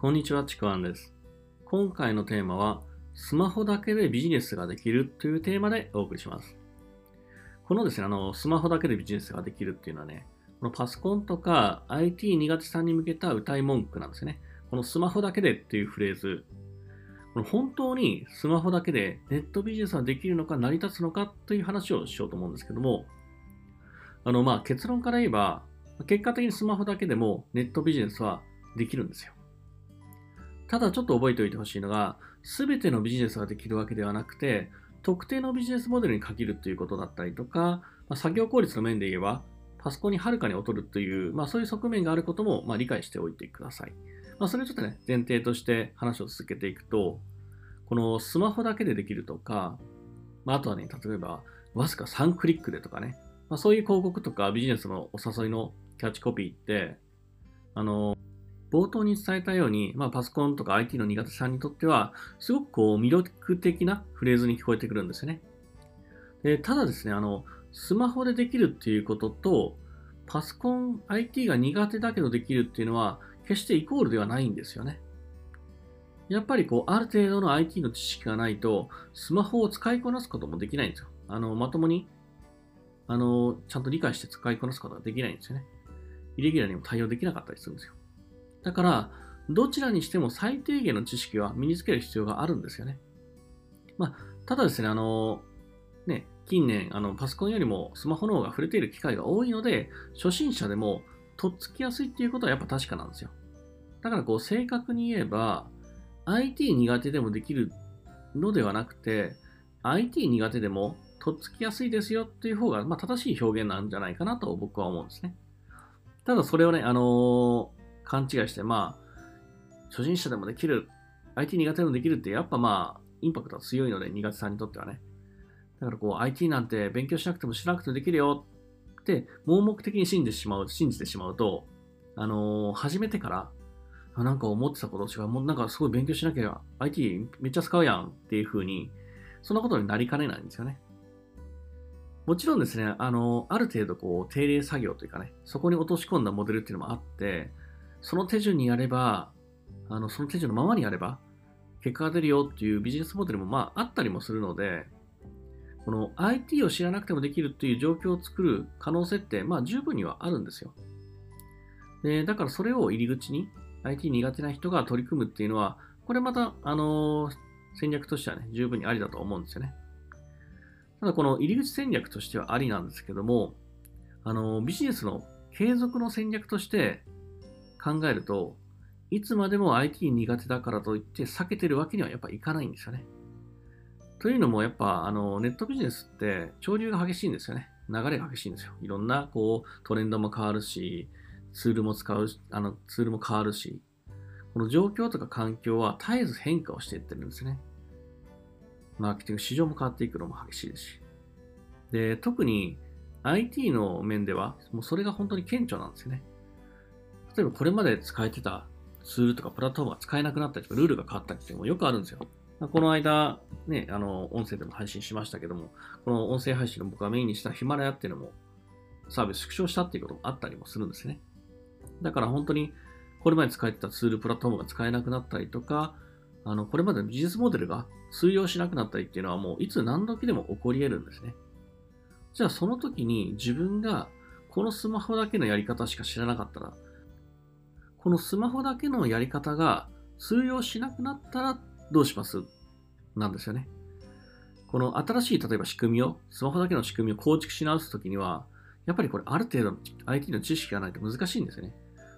こんにちは、ちくわんです。今回のテーマは、スマホだけでビジネスができるというテーマでお送りします。このですね、あの、スマホだけでビジネスができるっていうのはね、このパソコンとか IT 苦手さんに向けた歌い文句なんですよね。このスマホだけでっていうフレーズ、この本当にスマホだけでネットビジネスはできるのか成り立つのかという話をしようと思うんですけども、あの、まあ、結論から言えば、結果的にスマホだけでもネットビジネスはできるんですよ。ただちょっと覚えておいてほしいのが、すべてのビジネスができるわけではなくて、特定のビジネスモデルに限るということだったりとか、ま、作業効率の面で言えば、パソコンにはるかに劣るという、まあ、そういう側面があることも、まあ、理解しておいてください。まあ、それをちょっとね、前提として話を続けていくと、このスマホだけでできるとか、まあ、あとはね、例えば、わずか3クリックでとかね、まあ、そういう広告とかビジネスのお誘いのキャッチコピーって、あの、冒頭に伝えたように、まあ、パソコンとか IT の苦手さんにとっては、すごくこう魅力的なフレーズに聞こえてくるんですよね。でただですね、あの、スマホでできるっていうことと、パソコン、IT が苦手だけどできるっていうのは、決してイコールではないんですよね。やっぱりこう、ある程度の IT の知識がないと、スマホを使いこなすこともできないんですよ。あの、まともに、あの、ちゃんと理解して使いこなすことができないんですよね。イレギュラーにも対応できなかったりするんですよ。だから、どちらにしても最低限の知識は身につける必要があるんですよね。まあ、ただですね、あの、ね、近年、あの、パソコンよりもスマホの方が触れている機会が多いので、初心者でもとっつきやすいっていうことはやっぱ確かなんですよ。だからこう、正確に言えば、IT 苦手でもできるのではなくて、IT 苦手でもとっつきやすいですよっていう方が、まあ、正しい表現なんじゃないかなと僕は思うんですね。ただそれをね、あのー、勘違いして、まあ、初心者でもできる、IT 苦手でもできるって、やっぱまあ、インパクトは強いので、苦手さんにとってはね。だからこう、IT なんて勉強しなくても知らなくてもできるよって、盲目的に信じてしまう、信じてしまうと、あのー、始めてから、あなんか思ってたこと違う、もうなんかすごい勉強しなきゃ IT めっちゃ使うやんっていう風に、そんなことになりかねないんですよね。もちろんですね、あの、ある程度こう、定例作業というかね、そこに落とし込んだモデルっていうのもあって、その手順にやれば、あの、その手順のままにやれば、結果が出るよっていうビジネスモデルもまああったりもするので、この IT を知らなくてもできるっていう状況を作る可能性ってまあ十分にはあるんですよ。で、だからそれを入り口に IT 苦手な人が取り組むっていうのは、これまた、あのー、戦略としてはね、十分にありだと思うんですよね。ただこの入り口戦略としてはありなんですけども、あの、ビジネスの継続の戦略として考えると、いつまでも IT 苦手だからといって避けてるわけにはやっぱいかないんですよね。というのもやっぱあのネットビジネスって潮流が激しいんですよね。流れが激しいんですよ。いろんなこうトレンドも変わるし、ツールも使う、あのツールも変わるし、この状況とか環境は絶えず変化をしていってるんですね。マーケティング市場も変わっていくのも激しいですし。で、特に IT の面では、もうそれが本当に顕著なんですよね。例えばこれまで使えてたツールとかプラットフォームが使えなくなったりとか、ルールが変わったりっていうのもよくあるんですよ。この間、ね、あの、音声でも配信しましたけども、この音声配信の僕がメインにしたヒマラヤっていうのも、サービス縮小したっていうこともあったりもするんですね。だから本当に、これまで使えてたツール、プラットフォームが使えなくなったりとか、あの、これまでのビジネスモデルが通用しなくなったりっていうのはもういつ何時でも起こり得るんですね。じゃあその時に自分がこのスマホだけのやり方しか知らなかったら、このスマホだけのやり方が通用しなくなったらどうします？なんですよね。この新しい例えば仕組みを、スマホだけの仕組みを構築し直すときには、やっぱりこれある程度の IT の知識がないと難しいんですよね。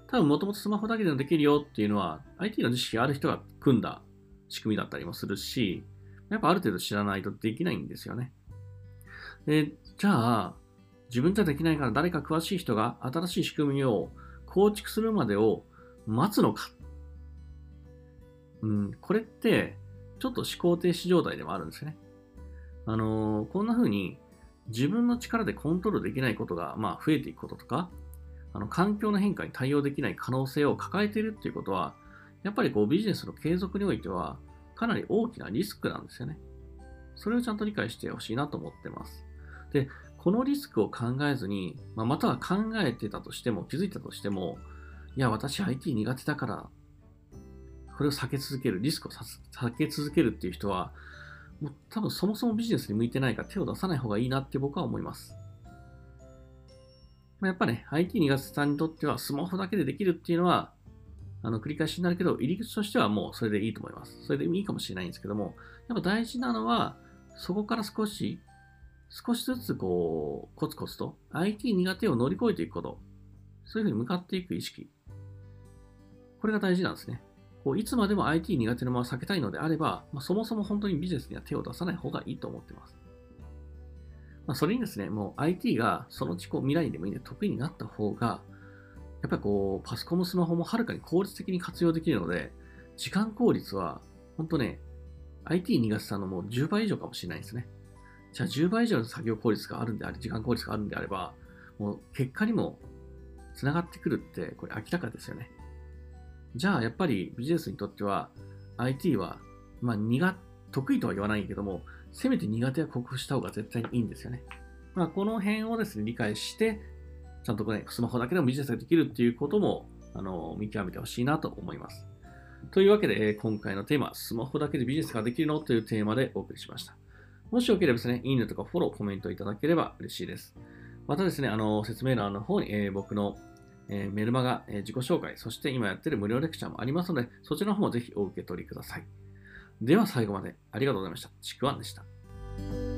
多分もともとスマホだけでもできるよっていうのは IT の知識がある人が組んだ仕組みだったりもするし、やっぱある程度知らないとできないんですよね。で、じゃあ、自分じゃできないから誰か詳しい人が新しい仕組みを構築するまでを待つのか。うん、これって、ちょっと思考停止状態でもあるんですよね。あのー、こんな風に自分の力でコントロールできないことが、まあ、増えていくこととか、あの環境の変化に対応できない可能性を抱えているっていうことは、やっぱりこうビジネスの継続においては、かなり大きなリスクなんですよね。それをちゃんと理解してほしいなと思ってます。で、このリスクを考えずに、まあ、または考えてたとしても、気づいたとしても、いや、私 IT 苦手だから、これを避け続ける、リスクを避け続けるっていう人は、もう多分そもそもビジネスに向いてないから手を出さない方がいいなって僕は思います。まあ、やっぱね、IT 苦手さんにとってはスマホだけでできるっていうのは、あの繰り返しになるけど、入り口としてはもうそれでいいと思います。それでいいかもしれないんですけども、やっぱ大事なのは、そこから少し、少しずつこう、コツコツと IT 苦手を乗り越えていくこと、そういうふうに向かっていく意識。これが大事なんですね。こういつまでも IT 苦手のまま避けたいのであれば、まあ、そもそも本当にビジネスには手を出さない方がいいと思ってます。まあ、それにですね、もう IT がそのうちこう未来でもいいんで得意になった方が、やっぱりこう、パソコンもスマホもはるかに効率的に活用できるので、時間効率は、本当ね、IT 苦手さんのもう10倍以上かもしれないですね。じゃあ10倍以上の作業効率があるんであれ、時間効率があるんであれば、もう結果にも繋がってくるって、これ明らかですよね。じゃあやっぱりビジネスにとっては IT は、まあ苦、得意とは言わないけども、せめて苦手は克服した方が絶対にいいんですよね。まあこの辺をですね、理解して、ちゃんとね、スマホだけでもビジネスができるっていうことも、あの、見極めてほしいなと思います。というわけで、今回のテーマ、スマホだけでビジネスができるの？というテーマでお送りしました。もしよければですね、いいねとかフォロー、コメントいただければ嬉しいです。またですね、あの、説明欄の方に、えー、僕の、えー、メルマガ、えー、自己紹介、そして今やってる無料レクチャーもありますので、そちらの方もぜひお受け取りください。では最後までありがとうございました。ちくわんでした。